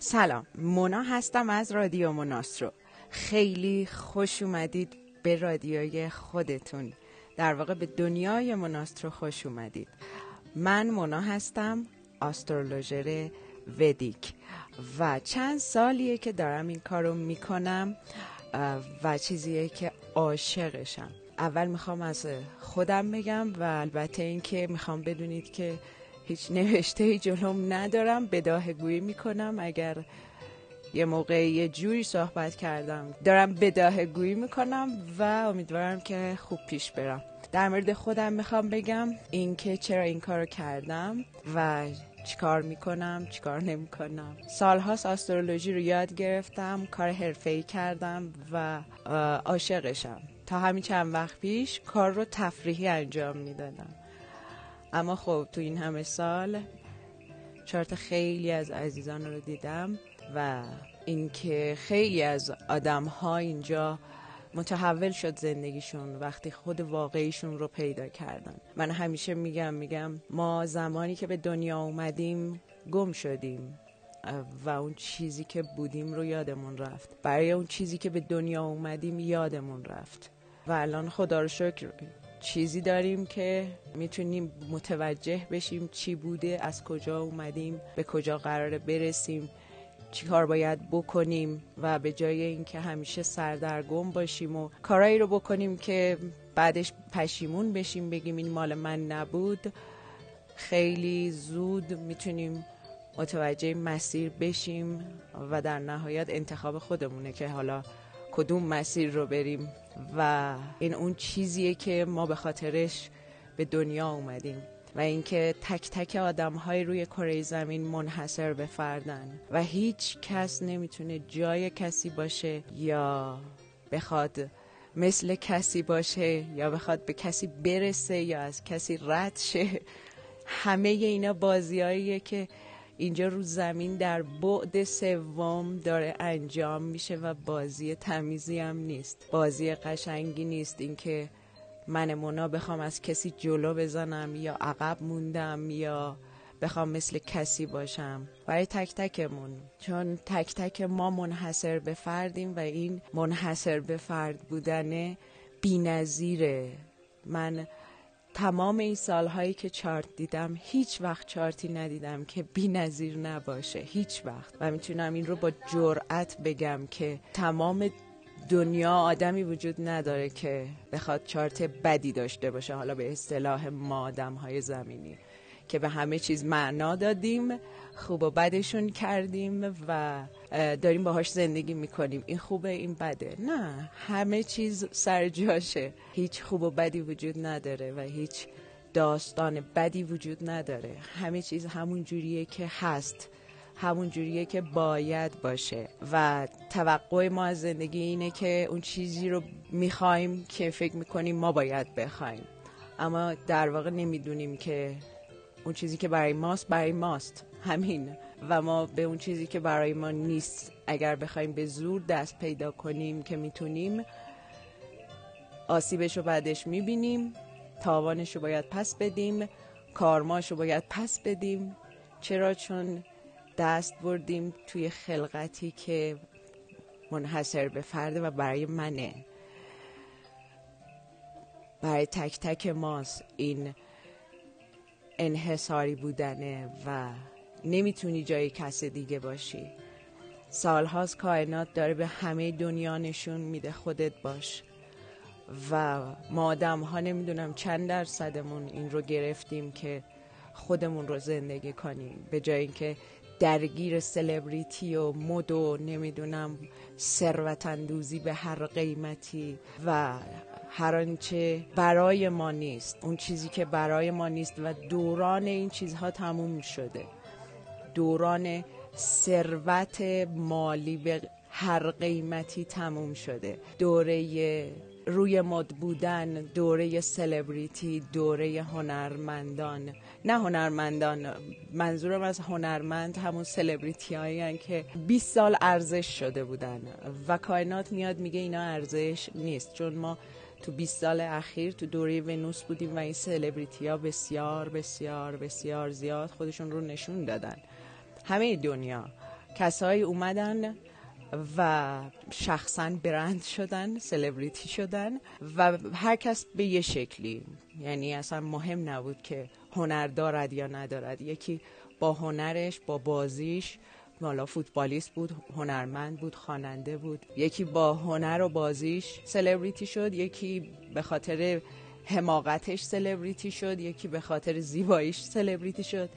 سلام مونا هستم از رادیو مناسترو خیلی خوش اومدید به رادیوی خودتون. در واقع به دنیای مناسترو خوش اومدید. من مونا هستم آسترولوژر ودیک. و چند سالیه که دارم این کارو می‌کنم و چیزیه که عاشقشم. اول می‌خوام از خودم بگم و البته اینکه می‌خوام بدونید که هیچ نوشته جلوم ندارم. بداه گویی می‌کنم. اگر یه موقع یه جوری صحبت کردم دارم بداه گویی می‌کنم و امیدوارم که خوب پیش برم. در مورد خودم می‌خوام بگم اینکه چرا این کارو کردم و چیکار می‌کنم چیکار نمی‌کنم. سالهاست آسترولوژی رو یاد گرفتم کار حرفه‌ای کردم و عاشقشم. تا همین چند وقت پیش کار رو تفریحی انجام می‌دادم. اما خب تو این همه سال چارت خیلی از عزیزان رو دیدم و اینکه خیلی از آدم ها اینجا متحول شد زندگیشون وقتی خود واقعیشون رو پیدا کردن. من همیشه میگم میگم ما زمانی که به دنیا اومدیم گم شدیم و اون چیزی که بودیم رو یادمون رفت. برای اون چیزی که به دنیا اومدیم یادمون رفت. و الان خدا رو شکر چیزی داریم که می‌تونیم متوجه بشیم چی بوده از کجا اومدیم به کجا قراره برسیم چی کار باید بکنیم و به جای اینکه همیشه سردرگم باشیم و کارایی رو بکنیم که بعدش پشیمون بشیم بگیم این مال من نبود خیلی زود می‌تونیم متوجه مسیر بشیم و در نهایت انتخاب خودمونه که حالا کدوم مسیر رو بریم و این اون چیزیه که ما به خاطرش به دنیا اومدیم و اینکه تک تک آدم های روی کره زمین منحصر به فردن و هیچ کس نمی‌تونه جای کسی باشه یا بخواد مثل کسی باشه یا بخواد به کسی برسه یا از کسی رد شه. همه اینا بازیاییه که اینجا رو زمین در بعد سوم داره انجام میشه و بازی تمیزی هم نیست. بازی قشنگی نیست. اینکه من مونا بخوام از کسی جلو بزنم یا عقب موندم یا بخوام مثل کسی باشم. برای تک تکمون. چون تک تک ما منحصر به فردیم و این منحصر به فرد بودن بی نظیره. من تمام این سالهایی که چارت دیدم هیچ وقت چارتی ندیدم که بی نظیر نباشه هیچ وقت. و می‌تونم این رو با جرأت بگم که تمام دنیا آدمی وجود نداره که بخواد چارت بدی داشته باشه حالا به اصطلاح ما آدم های زمینی. که به همه چیز معنا دادیم خوب و بدشون کردیم و داریم باهاش زندگی می‌کنیم. این خوبه این بده. نه همه چیز سر جاشه. هیچ خوب و بدی وجود نداره و هیچ داستان بدی وجود نداره. همه چیز همون جوریه که هست. همون جوریه که باید باشه. و توقع ما از زندگی اینه که اون چیزی رو می‌خوایم که فکر می‌کنیم ما باید بخوایم. اما در واقع نمی‌دونیم که اون چیزی که برای ماست برای ماست. همین. و ما به اون چیزی که برای ما نیست اگر بخوایم به زور دست پیدا کنیم که می‌تونیم آسیبش رو بعدش می‌بینیم تاوانش رو باید پس بدیم کارماش رو باید پس بدیم. چرا؟ چون دست بردیم توی خلقتی که منحصر به فرده و برای منه. برای تک تک ماست. این انحصاری بودنه و نمی‌تونی جای کس دیگه باشی. سالهاست کائنات داره به همه دنیا نشون میده خودت باش. و ما آدم ها نمی‌دونم چند درصدمون این رو گرفتیم که خودمون رو زندگی کنیم. به جای اینکه درگیر سلبریتی و مد و نمی‌دونم ثروت اندوزی به هر قیمتی و هر آنچه برای ما نیست اون چیزی که برای ما نیست و دوران این چیزها تموم شده. دوران ثروت مالی به هر قیمتی تموم شده. دوره روی مد بودن دوره سلبریتی دوره هنرمندان. نه هنرمندان منظورم از هنرمند همون سلبریتی هایی که 20 سال ارزش شده بودن و کائنات میاد میگه اینا ارزش نیست چون ما تو 20 سال اخیر تو دوره ونوس بودیم و این سلبریتی ها بسیار بسیار بسیار زیاد خودشون رو نشون دادن. همه دنیا کسایی اومدن و شخصا برند شدن سلبریتی شدن و هر کس به یه شکلی یعنی اصلا مهم نبود که هنر دارد یا ندارد. یکی با هنرش با بازیش حالا فوتبالیست بود هنرمند بود خواننده بود. یکی با هنر و بازیش سلبریتی شد یکی به خاطر حماقتش سلبریتی شد یکی به خاطر زیباییش سلبریتی شد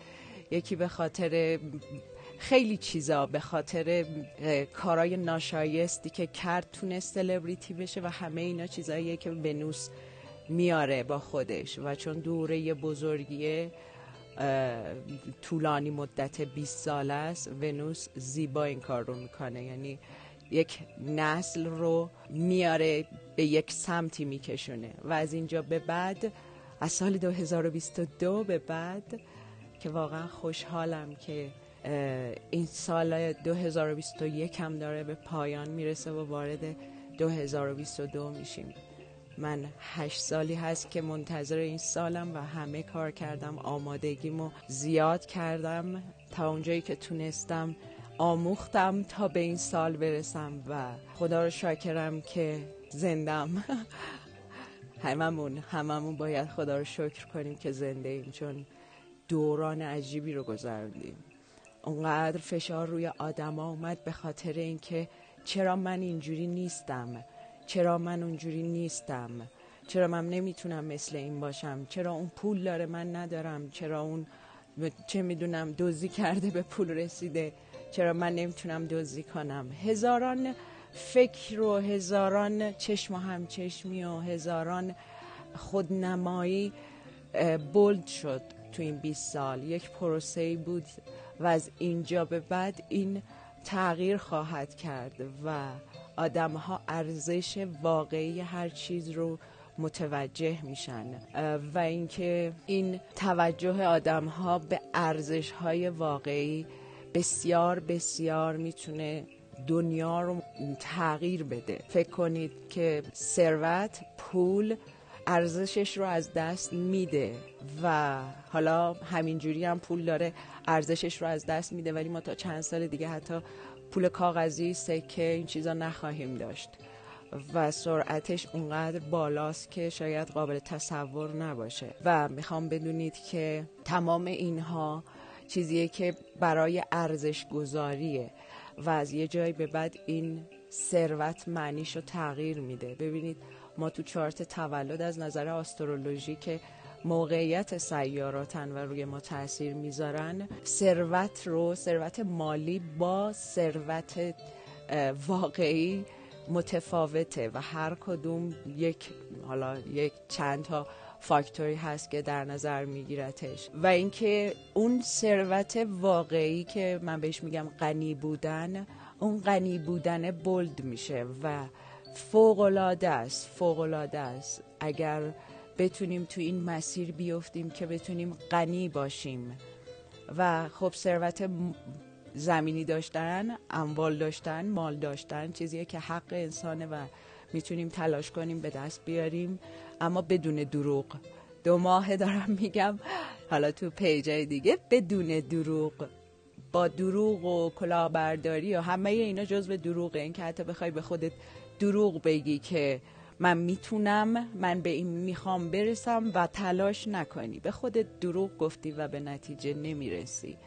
یکی به خاطر خیلی چیزا به خاطر کارای ناشایستی که کرد تونست سلبریتی بشه و همه اینا چیزاییه که ونوس میاره با خودش و چون دوره بزرگیه طولانی مدت 20 سال است ونوس زیبا این کار رو می‌کنه. یعنی یک نسل رو میاره به یک سمتی میکشونه و از اینجا به بعد از سال 2022 به بعد که واقعا خوشحالم که این سال 2021 هم داره به پایان می‌رسه و وارد 2022 میشیم. من هشت سالی هست که منتظر این سالم و همه کار کردم. آمادگیمو زیاد کردم. تا اونجایی که تونستم آموختم تا به این سال برسم و خدا رو شاکرم که زندم. هممون هممون باید خدا رو شکر کنیم که زنده ایم چون دوران عجیبی رو گذروندیم. اونقدر فشار روی آدما اومد به خاطر اینکه چرا من اینجوری نیستم؟ چرا من اونجوری نیستم؟ چرا من نمی‌تونم مثل این باشم؟ چرا اون پول داره من ندارم؟ چرا اون چه می‌دونم دوزی کرده به پول رسیده؟ چرا من نمی‌تونم دوزی کنم؟ هزاران فکر و هزاران چشم و همچشمی و هزاران خودنمایی بولد شد تو این 20 سال. یک پروسه بود و از اینجا به بعد این تغییر خواهد کرد و آدم ها ارزش واقعی هر چیز رو متوجه میشن. و اینکه این توجه آدم ها به ارزش های واقعی بسیار بسیار می‌تونه دنیا رو تغییر بده. فکر کنید که ثروت پول ارزشش رو از دست میده و حالا همینجوری هم پول داره ارزشش رو از دست میده ولی ما تا چند سال دیگه حتی پول کاغذی سکه این چیزا نخواهیم داشت. و سرعتش اونقدر بالاست که شاید قابل تصور نباشه. و می‌خوام بدونید که تمام اینها چیزیه که برای ارزش گذاریه و از یه جای به بعد این ثروت معنیش رو تغییر میده. ببینید ما تو چارت تولد از نظر آسترولوژی که موقعیت سیاراتن و روی ما تاثیر می‌ذارن. ثروت رو ثروت مالی با ثروت واقعی متفاوته و هر کدوم یک حالا یک چند تا فاکتوری هست که در نظر میگیرتش. و اینکه اون ثروت واقعی که من بهش میگم غنی بودن اون غنی بودن بولد میشه و فوق العاده است فوق العاده است. اگر بتونیم تو این مسیر بیفتیم که بتونیم غنی باشیم. و خب ثروت زمینی داشتن اموال داشتن مال داشتن چیزیه که حق انسانه و می‌تونیم تلاش کنیم به دست بیاریم. اما بدون دروغ. دو ماه دارم میگم. حالا تو پیجای دیگه بدون دروغ. با دروغ و کلاهبرداری و همه اینا جزو دروغه. این که حتی بخوای به خودت دروغ بگی که من می‌تونم من به این می‌خوام برسم و تلاش نکنی. به خودت دروغ گفتی و به نتیجه نمی‌رسی.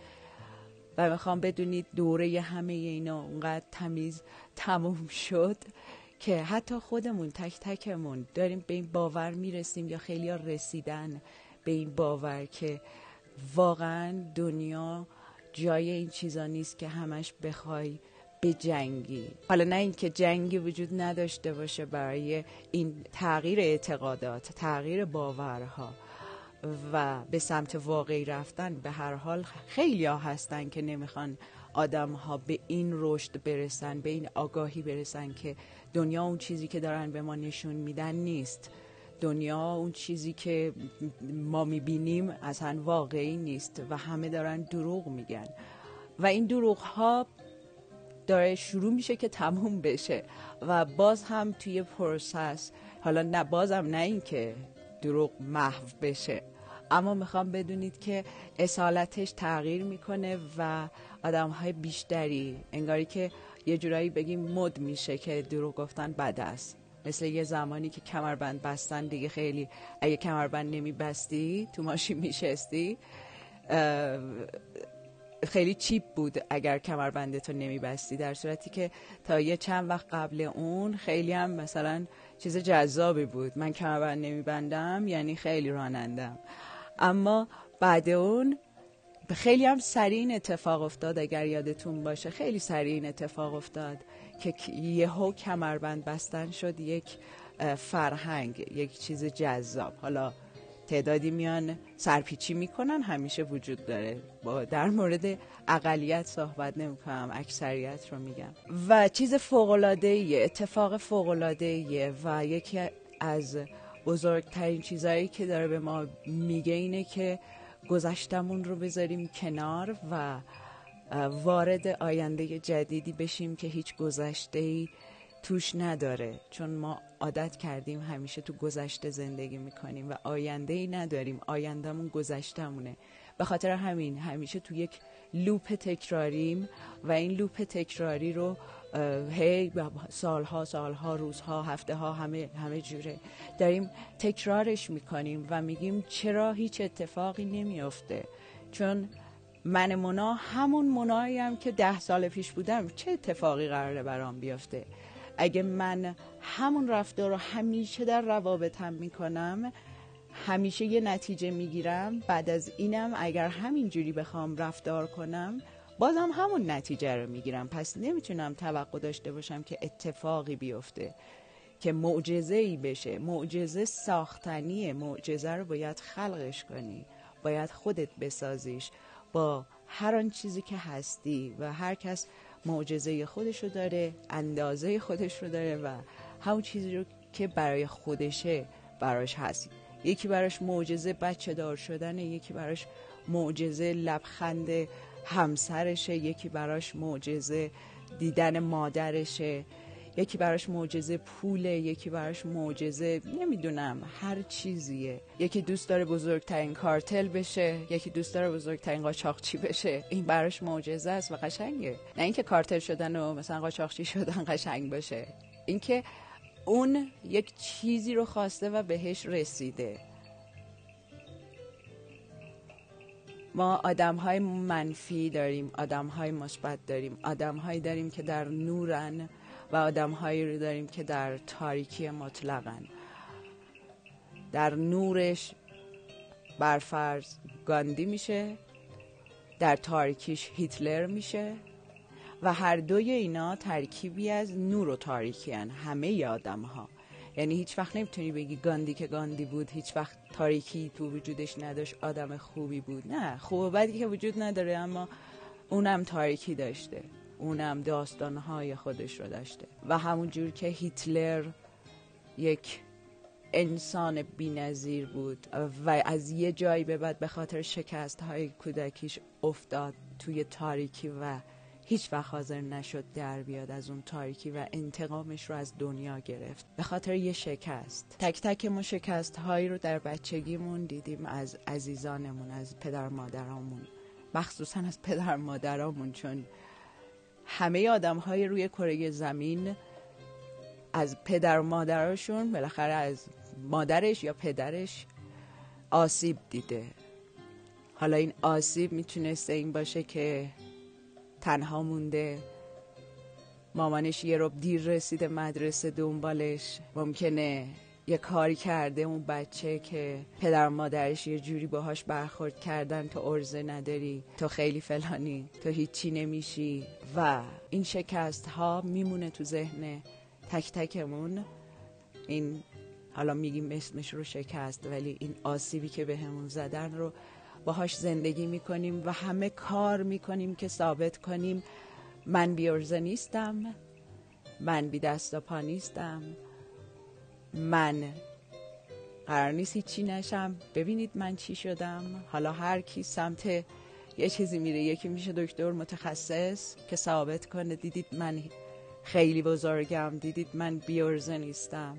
و می‌خوام بدونید دوره همه اینا اونقدر تمیز تموم شد که حتی خودمون تک تکمون داریم به این باور می‌رسیم یا خیلی رسیدن به این باور که واقعا دنیا جای این چیزا نیست که همش بخوای به جنگی. حالا نه اینکه جنگی وجود نداشته باشه برای این تغییر اعتقادات تغییر باورها و به سمت واقعی رفتن به هر حال خیلی ها هستن که نمی‌خوان آدم ها به این رشد برسن به این آگاهی برسن که دنیا اون چیزی که دارن به ما نشون میدن نیست. دنیا اون چیزی که ما می‌بینیم اصلا واقعی نیست و همه دارن دروغ میگن. و این دروغ ها داره شروع میشه که تموم بشه و باز هم توی پروسس حالا نه بازم نه این که دروغ محو بشه اما می‌خوام بدونید که اصالتش تغییر می‌کنه و آدم های بیشتری انگاری که یه جورایی بگیم مد میشه که دروغ گفتن بد است. مثل یه زمانی که کمربند بستن دیگه خیلی اگه کمربند نمی بستی تو ماشین میشستی خیلی چیپ بود اگر کمربندتو نمی بستی در صورتی که تا یه چند وقت قبل اون خیلی هم مثلا چیز جذابی بود. من کمربند نمی بندم یعنی خیلی رانندم. اما بعد اون خیلی هم سریع اتفاق افتاد اگر یادتون باشه. خیلی سریع این اتفاق افتاد که یهو کمربند بستن شد یک فرهنگ یک چیز جذاب. حالا تعدادی میان سرپیچی می‌کنن همیشه وجود داره. با در مورد اقلیت صحبت نمی‌کنم اکثریت رو میگم. و چیز فوق اتفاق فوق و یکی از بزرگترین چیزهایی که داره به ما میگه اینه که گذشتمون رو بذاریم کنار و وارد آینده جدیدی بشیم که هیچ گذشته ای توش نداره. چون ما عادت کردیم همیشه تو گذشته زندگی می‌کنیم و آینده ای نداریم. آیندهمون گذشتمونه به خاطر همین همیشه تو یک لوپ تکراریم و این لوپ تکراری رو هی سالها سالها روزها هفته ها همه همه جوره داریم تکرارش می‌کنیم و میگیم چرا هیچ اتفاقی نمیافته. چون من منا همون منایی هم که ده سال پیش بودم. چه اتفاقی قراره برام بیفته؟ اگه من همون رفتار رو همیشه در روابطم می‌کنم همیشه یه نتیجه می‌گیرم. بعد از اینم اگر همینجوری بخوام رفتار کنم بازم همون نتیجه رو می‌گیرم. پس نمی‌تونم توقع داشته باشم که اتفاقی بیفته که معجزه ای بشه. معجزه ساختنیه. معجزه رو باید خلقش کنی. باید خودت بسازیش. با هر آن چیزی که هستی و هر کس معجزه خودش رو داره اندازه خودش رو داره و همون چیزی رو که برای خودشه براش هست. یکی براش معجزه بچه دار شدنه یکی براش معجزه لبخند همسرشه یکی براش معجزه دیدن مادرشه. یکی براش معجزه پوله یکی براش معجزه نمی‌دونم هر چیزیه. یکی دوست داره بزرگترین کارتل بشه یکی دوست داره بزرگترین قاچاقچی بشه. این براش معجزه است و قشنگه. نه اینکه کارتل شدن و مثلا قاچاقچی شدن قشنگ باشه. اینکه اون یک چیزی رو خواسته و بهش رسیده. ما آدم های منفی داریم آدم های مثبت داریم آدم هایی داریم که در نورن. و آدم هایی رو داریم که در تاریکی مطلقن. در نورش برفرض گاندی میشه در تاریکیش هیتلر میشه و هر دوی اینا ترکیبی از نور و تاریکی هن. همه آدم ها یعنی هیچ وقت نمی‌تونی بگی گاندی که گاندی بود هیچ وقت تاریکی تو وجودش نداشت آدم خوبی بود. نه خوب و بدی که وجود نداره اما اونم تاریکی داشته. اونم داستانهای خودش رو داشته. و همون جور که هیتلر یک انسان بینظیر بود و از یه جایی به بعد به خاطر شکست های کودکیش افتاد توی تاریکی و هیچ وقت حاضر نشد در بیاد از اون تاریکی و انتقامش رو از دنیا گرفت به خاطر یه شکست. تک تک ما شکست هایی رو در بچگیمون دیدیم از عزیزانمون از پدر مادرامون مخصوصا از پدر مادرامون چون همه آدم های روی کره زمین از پدر و مادرشون بالاخره از مادرش یا پدرش آسیب دیده. حالا این آسیب می‌تونسته این باشه که تنها مونده. مامانش یه رب دیر رسیده مدرسه دنبالش. ممکنه یه کاری کرده اون بچه که پدر مادرش یه جوری باهاش برخورد کردن تو ارزه نداری تو خیلی فلانی تو هیچی نمیشی و این شکست ها میمونه تو ذهن تک تکمون. این حالا میگیم اسمش رو شکست ولی این آسیبی که به همون زدن رو باهاش زندگی می‌کنیم و همه کار می‌کنیم که ثابت کنیم. من بیارزه نیستم من بی دست و پا نیستم. من. قرار نیست هیچی نشم. ببینید من چی شدم. حالا هر کی سمت یه چیزی میره یکی میشه دکتر متخصص. که ثابت کنه دیدید من خیلی بزرگم دیدید من بیارزه نیستم.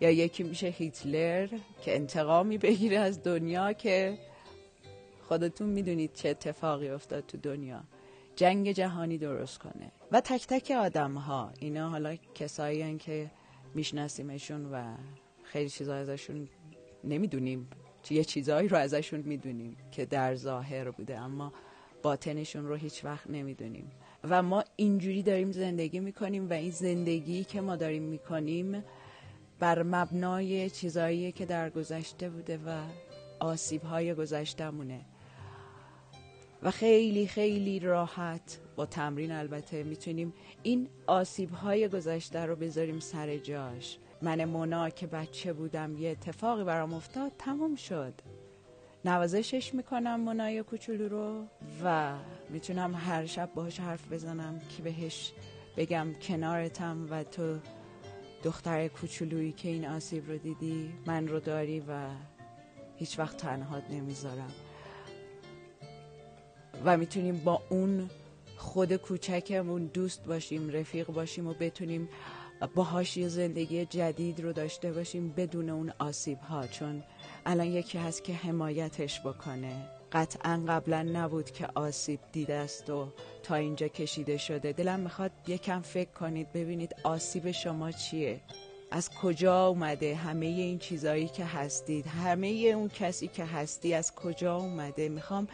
یا یکی میشه هیتلر که انتقامی بگیره از دنیا که خودتون می‌دونید چه اتفاقی افتاد تو دنیا. جنگ جهانی درست کنه. و تک تک آدم ها اینا حالا کسایی که میشناسیمشون و خیلی چیزا ازشون نمی‌دونیم. یه چیزایی رو ازشون می‌دونیم که در ظاهر بوده اما باطنشون رو هیچ وقت نمی‌دونیم. و ما اینجوری داریم زندگی می‌کنیم و این زندگی که ما داریم می‌کنیم بر مبنای چیزایی که در گذشته بوده و آسیب های گذشتمونه و خیلی خیلی راحت با تمرین البته می‌تونیم این آسیب های گذشته رو بذاریم سر جاش. من مونا که بچه بودم یه اتفاقی برام افتاد تموم شد. نوازشش می‌کنم منای کوچولو رو و می‌تونم هر شب باهاش حرف بزنم که بهش بگم کنارتم و تو دختر کوچولویی که این آسیب رو دیدی من رو داری و هیچ وقت تنهات نمی‌ذارم. و می‌تونیم با اون خود کوچکمون دوست باشیم رفیق باشیم و بتونیم باهاش یه زندگی جدید رو داشته باشیم بدون اون آسیب ها چون الان یکی هست که حمایتش بکنه. قطعا قبلا نبود که آسیب دیده است و تا اینجا کشیده شده. دلم می‌خواد یکم فکر کنید ببینید آسیب شما چیه؟ از کجا اومده؟ همه این چیزایی که هستید همه اون کسی که هستی از کجا اومده؟ می‌خوام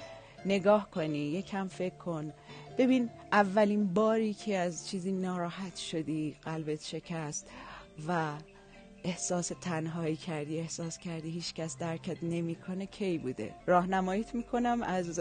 نگاه کنی یکم فکر کن. ببین اولین باری که از چیزی ناراحت شدی قلبت شکست و احساس تنهایی کردی احساس کردی هیچ کس درکت نمی‌کنه کی بوده؟ راهنماییت می‌کنم از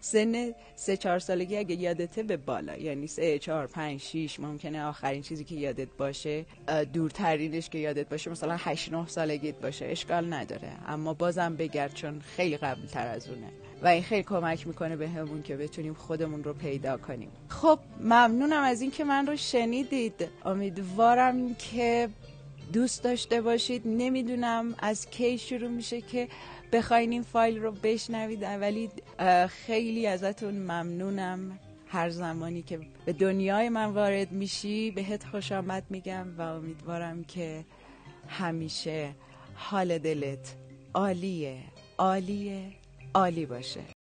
سن سه چهار سالگی اگه یادته به بالا. یعنی سه چهار پنج شیش ممکنه آخرین چیزی که یادت باشه دورترینش که یادت باشه مثلا هشت نه سالگیت باشه اشکال نداره. اما بازم بگرد چون خیلی قبل تر از اونه. و این خیلی کمک می‌کنه به همون که بتونیم خودمون رو پیدا کنیم. خب ممنونم از اینکه من رو شنیدید. امیدوارم که دوست داشته باشید. نمی‌دونم از کی شروع میشه که بخواین این فایل رو بشنوید. ولی خیلی ازتون ممنونم. هر زمانی که به دنیای من وارد میشی بهت خوش آمد میگم و امیدوارم که همیشه حال دلت عالیه. عالیه. عالی باشه.